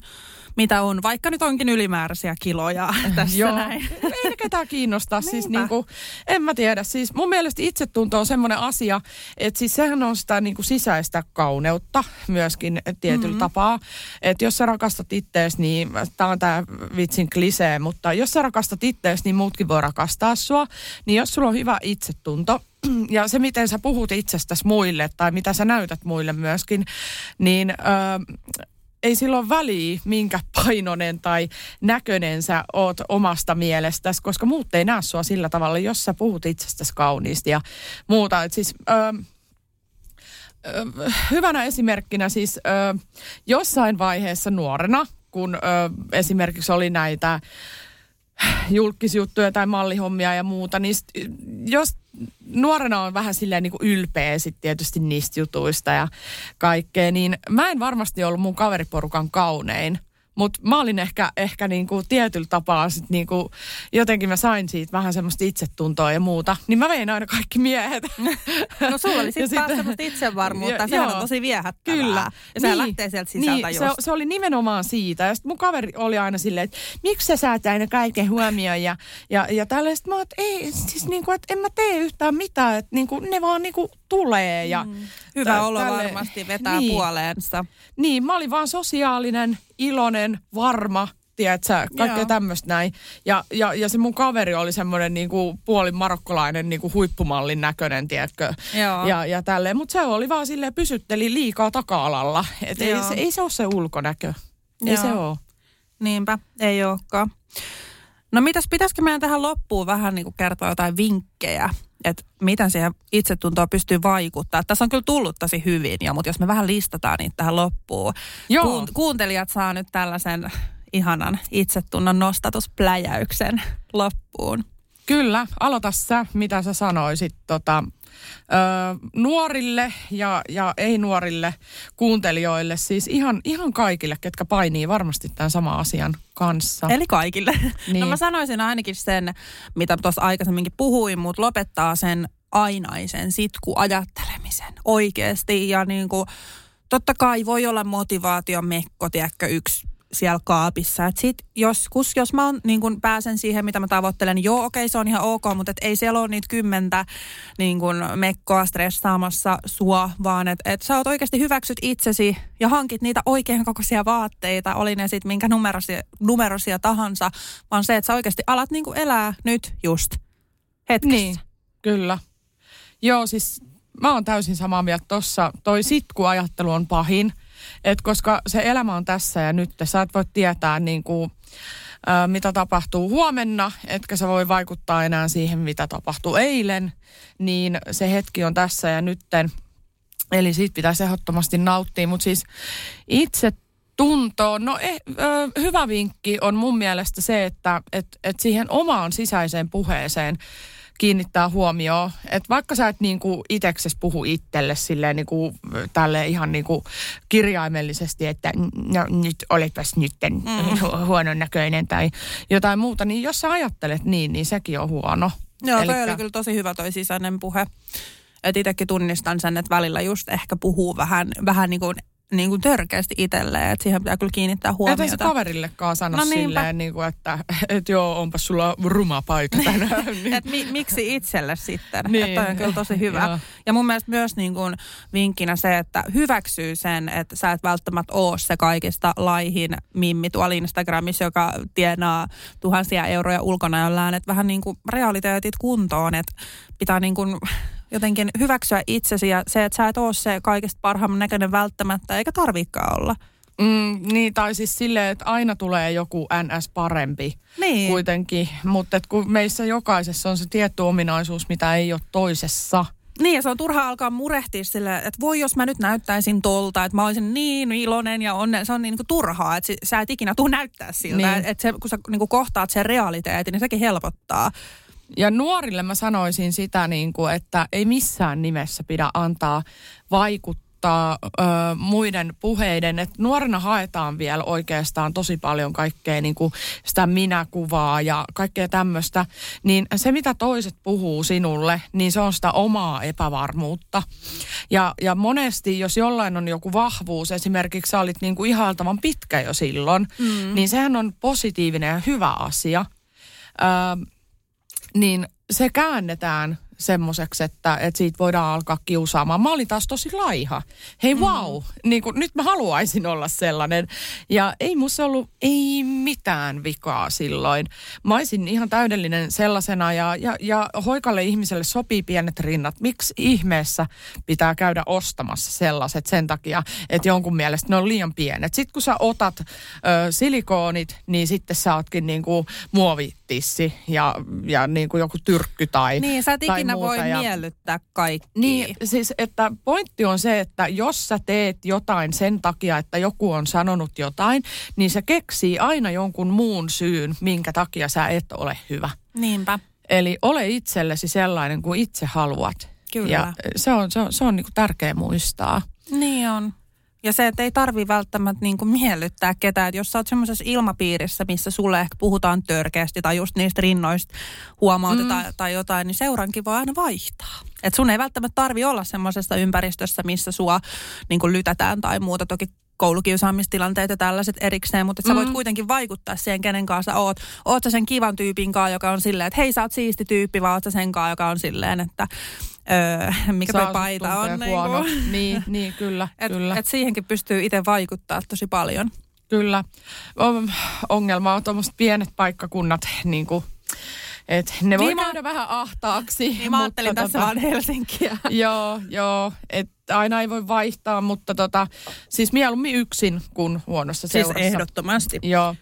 mitä on, vaikka nyt onkin ylimääräisiä kiloja (laughs) tässä Joo. näin. Ei ketään kiinnostaa. siis niinku, en mä tiedä. Siis mun mielestä itsetunto on semmoinen asia, että siis sehän on sitä niinku sisäistä kauneutta myöskin tietyllä mm-hmm. tapaa. Että jos sä rakastat ittees, niin tää on tää vitsin klisee, mutta jos sä rakastat ittees, niin muutkin voi rakastaa sua. Niin jos sulla on hyvä itsetunto, (clears throat) ja se, miten sä puhut itsestäsi muille tai mitä sä näytät muille myöskin, niin öö, ei silloin väliä, minkä painonen tai näköinen sä oot omasta mielestäsi, koska muut ei näe sua sillä tavalla, jos sä puhut itsestäsi kauniisti ja muuta. Et siis, ö, ö, hyvänä esimerkkinä siis ö, jossain vaiheessa nuorena, kun ö, esimerkiksi oli näitä julkisjuttuja tai mallihommia ja muuta, niin sit, jos nuorena on vähän silleen niin kuin ylpeä sit tietysti niistä jutuista ja kaikkea, niin mä en varmasti ollut mun kaveriporukan kaunein. Mutta mä olin ehkä, ehkä niinku tietyllä tapaa sit niinku, jotenkin mä sain siitä vähän semmoista itsetuntoa ja muuta. Niin mä vein aina kaikki miehet. No sulla oli sitten taas semmoista itsevarmuutta. Ja, sehän joo, on tosi viehättävää. Kyllä. Ja se niin, lähtee sieltä sisältä niin, se, se, oli nimenomaan siitä. Ja sitten mun kaveri oli aina silleen, että miksi sä saat aina kaiken huomioon ja, ja, ja tällaista. Mä että ei, siis niinku, että en mä tee yhtään mitään. Että niinku, ne vaan niinku tulee. Ja mm. Hyvä tä, olo tälle, varmasti vetää niin, puoleensa. Niin, mä olin vaan sosiaalinen, iloinen, varma, tiedätkö, kaikkea tämmöistä näin. Ja, ja, ja se mun kaveri oli semmoinen niinku puolin marokkolainen niinku huippumallin näköinen, tiedätkö. Joo. Ja, ja tälleen, mutta se oli vaan silleen, pysytteli liikaa taka-alalla. Et ei, se, ei se ole se ulkonäkö. Ei Joo. se ole. Niinpä, ei olekaan. No mitäs, pitäisikö meidän tähän loppuun vähän niin kuin kertoa jotain vinkkejä, että miten siihen itsetuntoon pystyy vaikuttaa. Tässä on kyllä tullut tosi hyvin, ja, mutta jos me vähän listataan niitä tähän loppuun. Joo. kuuntelijat saa nyt tällaisen ihanan itsetunnon nostatuspläjäyksen loppuun. Kyllä, aloita sä, mitä sä sanoisit tota, ö, nuorille ja, ja ei-nuorille kuuntelijoille, siis ihan, ihan kaikille, ketkä painii varmasti tämän sama asian kanssa. Eli kaikille. (laughs) Niin. No mä sanoisin ainakin sen, mitä tuossa aikaisemminkin puhuin, mutta lopettaa sen ainaisen sitku ajattelemisen oikeasti ja niin kuin, totta kai voi olla motivaation mekko, tiedätkö, yksi siellä kaapissa. Et sit joskus, jos mä on, niin kun pääsen siihen, mitä mä tavoittelen, niin joo, okei, se on ihan ok, mutta et ei siellä ole niitä kymmentä niin kun mekkoa stressaamassa sua, vaan että et sä oot oikeasti hyväksyt itsesi ja hankit niitä oikein kokoisia vaatteita, oli ne sitten minkä numerosia, numerosia tahansa, vaan se, että sä oikeasti alat niin elää nyt just hetkessä. Niin, kyllä. Joo, siis mä oon täysin samaa mieltä tossa. Toi sitkuajattelu on pahin. Et koska se elämä on tässä ja nyt, sä et voi tietää niin kuin, ä, mitä tapahtuu huomenna, etkä sä voi vaikuttaa enää siihen, mitä tapahtuu eilen, niin se hetki on tässä ja nytten. Eli siitä pitäisi ehdottomasti nauttia, mutta siis itse tuntoon. No eh, ö, hyvä vinkki on mun mielestä se, että et, et siihen omaan sisäiseen puheeseen kiinnittää huomioon. Että vaikka sä et niinku itekses puhu itselle silleen niinku, tälle ihan niinku kirjaimellisesti, että no nyt oletpas nytten mm. huonon näköinen tai jotain muuta, niin jos sä ajattelet niin, niin sekin on huono. Joo, Elikkä... toi oli kyllä tosi hyvä toi sisäinen puhe. Että itsekin tunnistan sen, että välillä just ehkä puhuu vähän, vähän niin kuin niin kuin törkeästi itselleen, että siihen pitää kyllä kiinnittää huomiota. Ei se kaverillekaan sano no silleen, niin kuin, että et joo, onpa sulla ruma paita (laughs) tänään. niin. et mi, miksi itselle sitten? niin. Että on kyllä tosi hyvä. ja mun mielestä myös niin kuin vinkkinä se, että hyväksyy sen, että sä et välttämättä ole se kaikista laihin mimmi tuolla Instagramissa, joka tienaa tuhansia euroja ulkonäöllään. Että vähän niin kuin realiteetit kuntoon, että pitää niin kuin jotenkin hyväksyä itsesi ja se, että sä et ole se kaikista parhaimman näköinen välttämättä, eikä tarvikaan olla. Mm, niin, tai siis silleen, että aina tulee joku NS parempi niin. kuitenkin. Mutta kun meissä jokaisessa on se tietty ominaisuus, mitä ei ole toisessa. Niin, ja se on turha alkaa murehtia sille, että voi jos mä nyt näyttäisin tolta, että mä olisin niin iloinen ja onnen. Se on niin, niin kuin turhaa, että sä et ikinä tule näyttää siltä. Niin. Että se, kun sä niin kuin kohtaat sen realiteetin, niin sekin helpottaa. Ja nuorille mä sanoisin sitä, niin kuin, että ei missään nimessä pidä antaa vaikuttaa ö, muiden puheiden. Et nuorena haetaan vielä oikeastaan tosi paljon kaikkea niin kuin sitä minäkuvaa ja kaikkea tämmöistä. Niin se, mitä toiset puhuu sinulle, niin se on sitä omaa epävarmuutta. Ja, ja monesti, jos jollain on joku vahvuus, esimerkiksi sä olit niin kuin ihailtavan pitkä jo silloin, mm. niin sehän on positiivinen ja hyvä asia. Ö, niin se käännetään semmoiseksi, että, että siitä voidaan alkaa kiusaamaan. Mä olin taas tosi laiha. Hei mm. wow, niin kun, nyt mä haluaisin olla sellainen. Ja ei musta ollut ei mitään vikaa silloin. Mä olisin ihan täydellinen sellaisena ja, ja, ja hoikalle ihmiselle sopii pienet rinnat. Miksi ihmeessä pitää käydä ostamassa sellaiset sen takia, että jonkun mielestä ne on liian pienet. Sitten kun sä otat ö, silikoonit, niin sitten sä ootkin niin kuin muovitissi ja, ja niin kuin joku tyrkky tai Niin, sä et tai ikinä voi ja... miellyttää kaikki. Niin, siis että pointti on se, että jos sä teet jotain sen takia, että joku on sanonut jotain, niin se keksii aina jonkun muun syyn, minkä takia sä et ole hyvä. Niinpä. Eli ole itsellesi sellainen kuin itse haluat. Kyllä. Ja se on, se on, se on niin kuin tärkeä muistaa. Niin on. Ja se, että ei tarvi välttämättä niin kuin miellyttää ketään. Että jos sä oot semmoisessa ilmapiirissä, missä sulle ehkä puhutaan törkeästi tai just niistä rinnoista huomautetaan mm. tai jotain, niin seurankin voi aina vaihtaa. Et sun ei välttämättä tarvi olla semmoisessa ympäristössä, missä sua niin kuin lytätään tai muuta. Toki koulukiusaamistilanteet ja tällaiset erikseen, mutta sä voit mm. kuitenkin vaikuttaa siihen, kenen kanssa oot. Oot sä sen kivan tyypin kanssa, joka on silleen, että hei sä oot siisti tyyppi, vai oot sä sen kanssa, joka on silleen, että öö, (laughs) mikä toi paita on. Niin, (laughs) niin, niin kyllä, et, kyllä. Et siihenkin pystyy itse vaikuttaa tosi paljon. Kyllä. Ongelma on tuommoiset pienet paikkakunnat, niin kuin et ne voi niin käydä mä... vähän ahtaaksi. Niin mä ajattelin mutta tässä tota, vaan Helsinkiä. (laughs) Joo, joo. Et aina ei voi vaihtaa, mutta tota, siis mieluummin yksin kuin huonossa siis seurassa. ehdottomasti. Joo.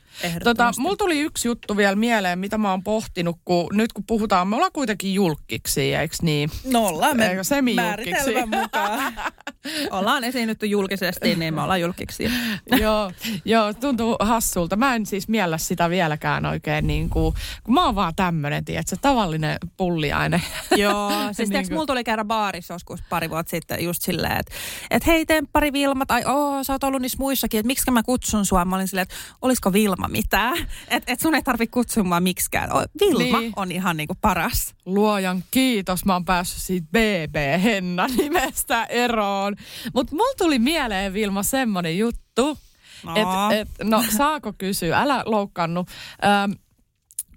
Tota, mulla tuli yksi juttu vielä mieleen, mitä mä oon pohtinut, kun nyt kun puhutaan, me ollaan kuitenkin julkiksi, eikö niin? No ollaan me määritelmän mukaan. (laughs) ollaan esiinnytty julkisesti, niin me ollaan julkiksi. (laughs) joo, joo, tuntuu hassulta. Mä en siis miellä sitä vieläkään oikein niin kuin, kun mä oon vaan tämmönen, tiedätkö, tavallinen pulliaine. (laughs) joo, siis niin kuin... mulla tuli kerran baarissa joskus pari vuotta sitten just silleen, että et hei Temppari Vilma, tai oo, sä oot ollut niissä muissakin, että miksi mä kutsun sua? Mä olin silleen, että olisiko Vilma mitään? Että et sun ei tarvi kutsua mua miksikään. Vilma niin. on ihan niinku paras. Luojan kiitos, mä oon päässyt siitä BB Henna nimestä eroon. Mutta mulla tuli mieleen Vilma semmonen juttu, no. että et, no saako kysyä, älä loukkaannu. Ähm,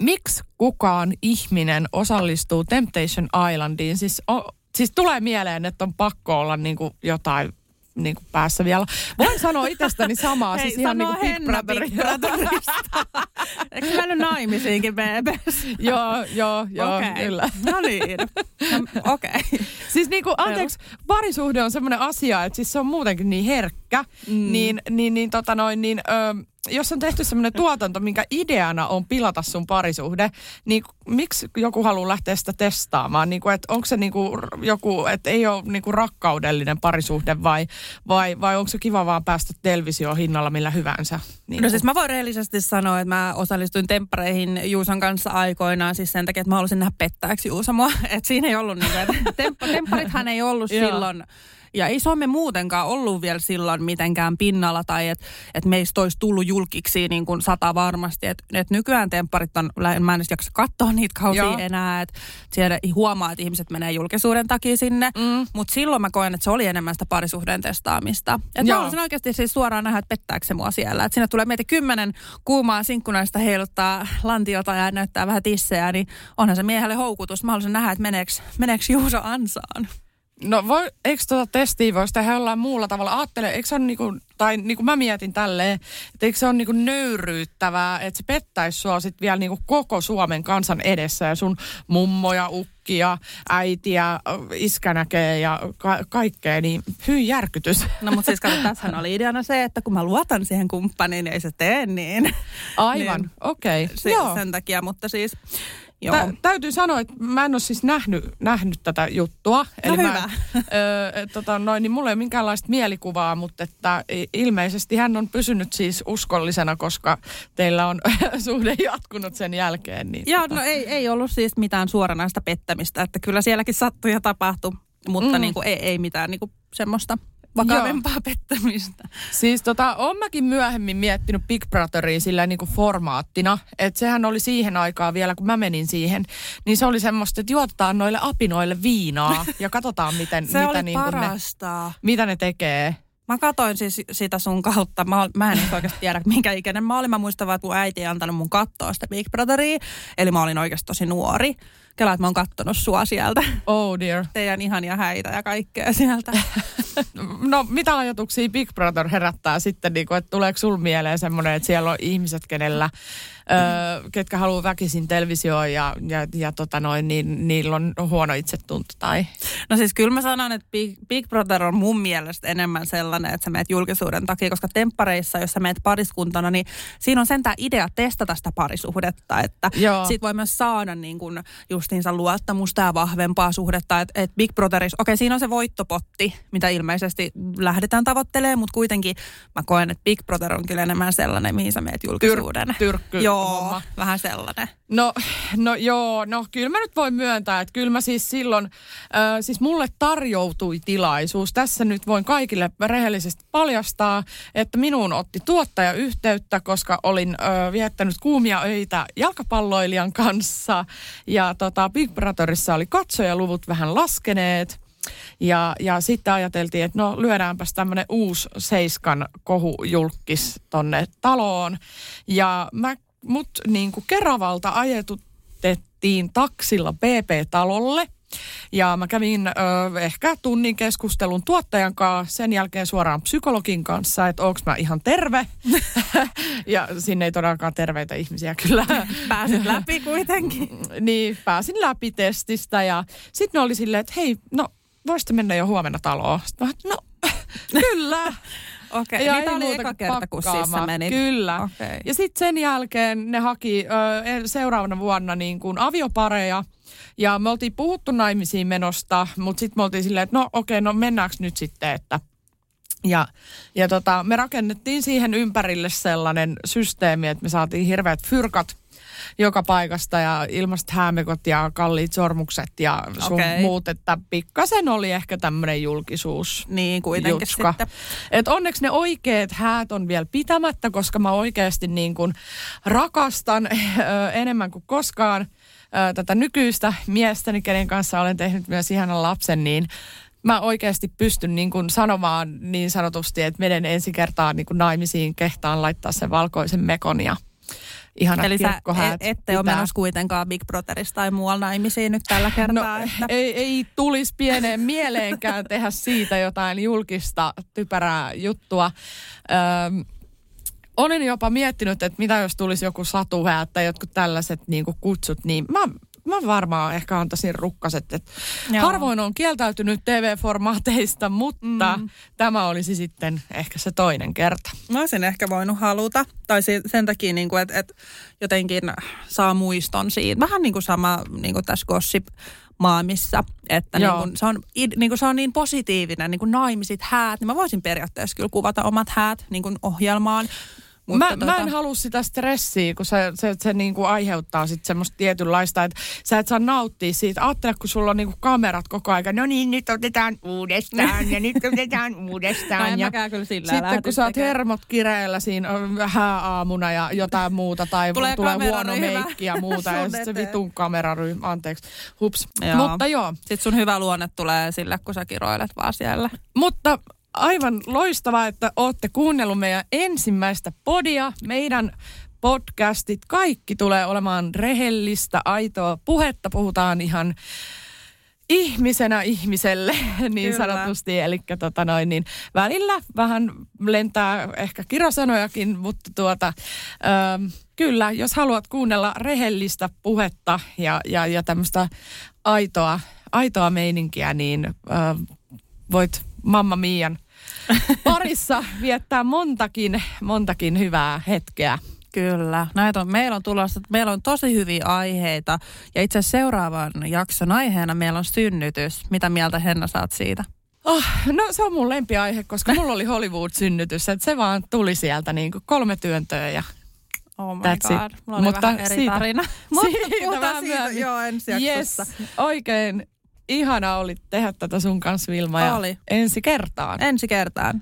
miksi kukaan ihminen osallistuu Temptation Islandiin? Siis o, siis tulee mieleen, että on pakko olla niin kuin jotain niin kuin päässä vielä. Voin sanoa itsestäni samaa, (laughs) Hei, siis ihan niin kuin Big Brotherista. (laughs) Eikö mennyt naimisiinkin BBS? (laughs) joo, joo, joo, okay. kyllä. No niin, okei. Okay. Siis niin kuin, anteeksi, parisuhde on semmoinen asia, että siis se on muutenkin niin herkkä, mm. niin, niin, niin, tota noin, niin ö, jos on tehty semmoinen tuotanto, minkä ideana on pilata sun parisuhde, niin miksi joku haluaa lähteä sitä testaamaan? Niin kuin, että onko se niin kuin joku, että ei ole niin kuin rakkaudellinen parisuhde vai, vai, vai onko se kiva vaan päästä televisioon hinnalla millä hyvänsä? Niin no siis mä voin rehellisesti sanoa, että mä osallistuin temppareihin Juusan kanssa aikoinaan siis sen takia, että mä halusin nähdä pettääksi Juusamoa. (laughs) Että siinä ei ollut niin kuin, että tempparithan ei ollut silloin ja ei Suomi muutenkaan ollut vielä silloin mitenkään pinnalla tai että et meistä olisi tullut julkiksi niin kuin sata varmasti. Että et nykyään tempparit on, mä en jaksa katsoa niitä kausia Joo. enää. Että siellä huomaa, että ihmiset menee julkisuuden takia sinne. Mm. Mutta silloin mä koen, että se oli enemmän sitä parisuhteen testaamista. Että mä haluaisin oikeasti siis suoraan nähdä, että pettääkö se mua siellä. Että sinne tulee meitä kymmenen kuumaa sinkkunaista heiluttaa lantiota ja näyttää vähän tissejä, niin onhan se miehelle houkutus. Mä haluaisin nähdä, että meneekö, meneekö Juuso ansaan. No voi, eikö tuota testiä voisi tehdä jollain muulla tavalla? Ajattele, eikö se ole niinku, tai niinku mä mietin tälleen, että eikö se ole niinku nöyryyttävää, että se pettäisi sua sit vielä niinku koko Suomen kansan edessä ja sun mummoja, ukkia, äitiä, iskä näkee ja ka- kaikkea, niin hyi järkytys. No mutta siis kato, tässähän oli ideana se, että kun mä luotan siihen kumppaniin, niin ei se tee niin. Aivan, niin, okei. Okay. Se, Joo. Sen takia, mutta siis Joo. Tä, täytyy sanoa, että mä en ole siis nähnyt, nähnyt tätä juttua. No hyvä. Mä, (laughs) ö, tota, noin, niin mulla ei ole minkäänlaista mielikuvaa, mutta että ilmeisesti hän on pysynyt siis uskollisena, koska teillä on (laughs) suhde jatkunut sen jälkeen. Niin Joo, tota. no ei, ei ollut siis mitään suoranaista pettämistä, että kyllä sielläkin sattui ja tapahtui, mutta Mm. niin kuin, ei, ei mitään niin kuin semmoista vakavempaa pettämistä. Siis tota, oon mäkin myöhemmin miettinyt Big Brotheria sillä niin kuin formaattina, että sehän oli siihen aikaan vielä, kun mä menin siihen, niin se oli semmoista, että juotetaan noille apinoille viinaa ja katsotaan, miten, (laughs) Se mitä, niin kuin ne, mitä ne tekee. Mä katoin siis sitä sun kautta. Mä, mä en oikeasti tiedä, (laughs) minkä ikäinen mä olin. Mä muistan vaan, että mun äiti ei antanut mun katsoa sitä Big Brotheria. Eli mä olin oikeasti tosi nuori. Kela, että mä oon kattonut sua sieltä. Oh dear. Teidän ihania häitä ja kaikkea sieltä. (laughs) No mitä ajatuksia Big Brother herättää sitten, niin kuin, että tuleeko sul mieleen semmoinen, että siellä on ihmiset, kenellä, öö, ketkä haluaa väkisin televisioon ja, ja, ja tota noin, niin niillä on huono itsetunto tai... No siis kyllä mä sanon, että Big, Big Brother on mun mielestä enemmän sellainen, että sä meet julkisuuden takia, koska temppareissa, jos sä meet pariskuntana, niin siinä on sentään idea testata sitä parisuhdetta, että Joo. sit voi myös saada niin kuin justiinsa luottamusta ja vahvempaa suhdetta, että et Big Brotherissa, okei siinä on se voittopotti, mitä ilmeisesti lähdetään tavoittelemaan, mutta kuitenkin mä koen, että Big Brother on kyllä enemmän sellainen, mihin sä meet julkisuuden. tyrkky Joo, homma. vähän sellainen. No, no joo, no kyllä mä nyt voin myöntää, että kyllä mä siis silloin, äh, siis mulle tarjoutui tilaisuus. Tässä nyt voin kaikille rehellisesti paljastaa, että minuun otti tuottaja yhteyttä, koska olin äh, viettänyt kuumia öitä jalkapalloilijan kanssa. Ja tota, Big Brotherissa oli katsojaluvut vähän laskeneet. Ja, ja sitten ajateltiin, että no lyödäänpäs tämmöinen uusi Seiskan kohujulkis tonne taloon. Ja mä, mut niin kuin Keravalta ajetutettiin taksilla PP-talolle. Ja mä kävin ö, ehkä tunnin keskustelun tuottajan kanssa, sen jälkeen suoraan psykologin kanssa, että onko mä ihan terve. (laughs) ja sinne ei todellakaan terveitä ihmisiä kyllä Pääsit läpi kuitenkin. niin pääsin läpi testistä ja sitten ne oli silleen, että hei, no voisitte mennä jo huomenna taloon. Sitten mä, no (laughs) kyllä. Okei, Ja niin oli eka kerta, kun siis sä pakkaamaan. menit. Kyllä. Okei. Ja sitten sen jälkeen ne haki ö, seuraavana vuonna niin kuin aviopareja. Ja me oltiin puhuttu naimisiin menosta, mutta sitten me oltiin silleen, että no okei, no mennäänkö nyt sitten, että ja, ja tota, me rakennettiin siihen ympärille sellainen systeemi, että me saatiin hirveät fyrkat joka paikasta ja ilmast häämekot ja kalliit sormukset ja sun Okei. muut, että pikkasen oli ehkä tämmöinen julkisuus. Niin, kuitenkin Jutska. sitten. Et onneksi ne oikeat häät on vielä pitämättä, koska mä oikeasti niin kuin rakastan (laughs) enemmän kuin koskaan tätä nykyistä miestäni, kenen kanssa olen tehnyt myös ihanan lapsen, niin mä oikeasti pystyn niin kuin sanomaan niin sanotusti, että menen ensi kertaa niin kuin naimisiin kehtaan laittaa sen valkoisen mekon ja ihanat Eli sä kirkkohäät e- ette ole menossa kuitenkaan Big Brotherista tai muualla naimisiin nyt tällä No, kertaa. että... ei, ei tulisi pieneen mieleenkään tehdä siitä jotain julkista typerää juttua. Öm, olen jopa miettinyt, että mitä jos tulisi joku satuhäät tai jotkut tällaiset niin kutsut, niin mä, mä varmaan ehkä antaisin rukkaset. Että Joo. harvoin on kieltäytynyt TV-formaateista, mutta mm. tämä olisi sitten ehkä se toinen kerta. Mä olisin ehkä voinut haluta. Tai sen takia, niin että, että jotenkin saa muiston siitä. Vähän niin kuin sama niin kuin tässä Gossip maamissa, että niin kuin, se, on, niin kuin se on niin positiivinen, niin kuin naimisit häät, niin mä voisin periaatteessa kyllä kuvata omat häät niin kuin ohjelmaan. Mä, mä en halua sitä stressiä, kun se, se, se niinku aiheuttaa sit semmoista tietynlaista, että sä et saa nauttia siitä. Ajattele, kun sulla on niinku kamerat koko ajan. No niin, nyt otetaan uudestaan ja nyt otetaan (laughs) uudestaan. No en ja kyllä sillä sitten kun sä oot hermot kireellä siinä hääaamuna ja jotain muuta tai (laughs) Tulee tulee, huono meikki ja muuta ja sitten se vitun kameraryhmä, anteeksi, hups. Joo. Mutta joo, Sitten sun hyvä luonne tulee sille, kun sä kiroilet vaan siellä. Mutta aivan loistavaa, että olette kuunnellut meidän ensimmäistä podia. Meidän podcastit, kaikki tulee olemaan rehellistä, aitoa puhetta. Puhutaan ihan ihmisenä ihmiselle (laughs) niin Kyllä. sanotusti. Eli tota noin, niin välillä vähän lentää ehkä kirosanojakin, mutta tuota, ähm, kyllä, jos haluat kuunnella rehellistä puhetta ja, ja, ja tämmöistä aitoa, aitoa meininkiä, niin ähm, voit Mamma Mian parissa viettää montakin, montakin hyvää hetkeä. Kyllä. Näitä on, meillä on tulossa, meillä on tosi hyviä aiheita. Ja itse asiassa seuraavan jakson aiheena meillä on synnytys. Mitä mieltä Henna saat siitä? Oh, no se on mun lempiaihe, koska mulla oli Hollywood-synnytys. Että se vaan tuli sieltä niin kuin kolme työntöä ja Oh my That's god. it. Mulla oli Mutta vähän eri siitä- tarina. (laughs) Mutta siitä puhutaan siitä myöhemmin. joo ensi yes, oikein ihana oli tehdä tätä sun kanssa Vilma ja Oli. ensi kertaan. Ensi kertaan.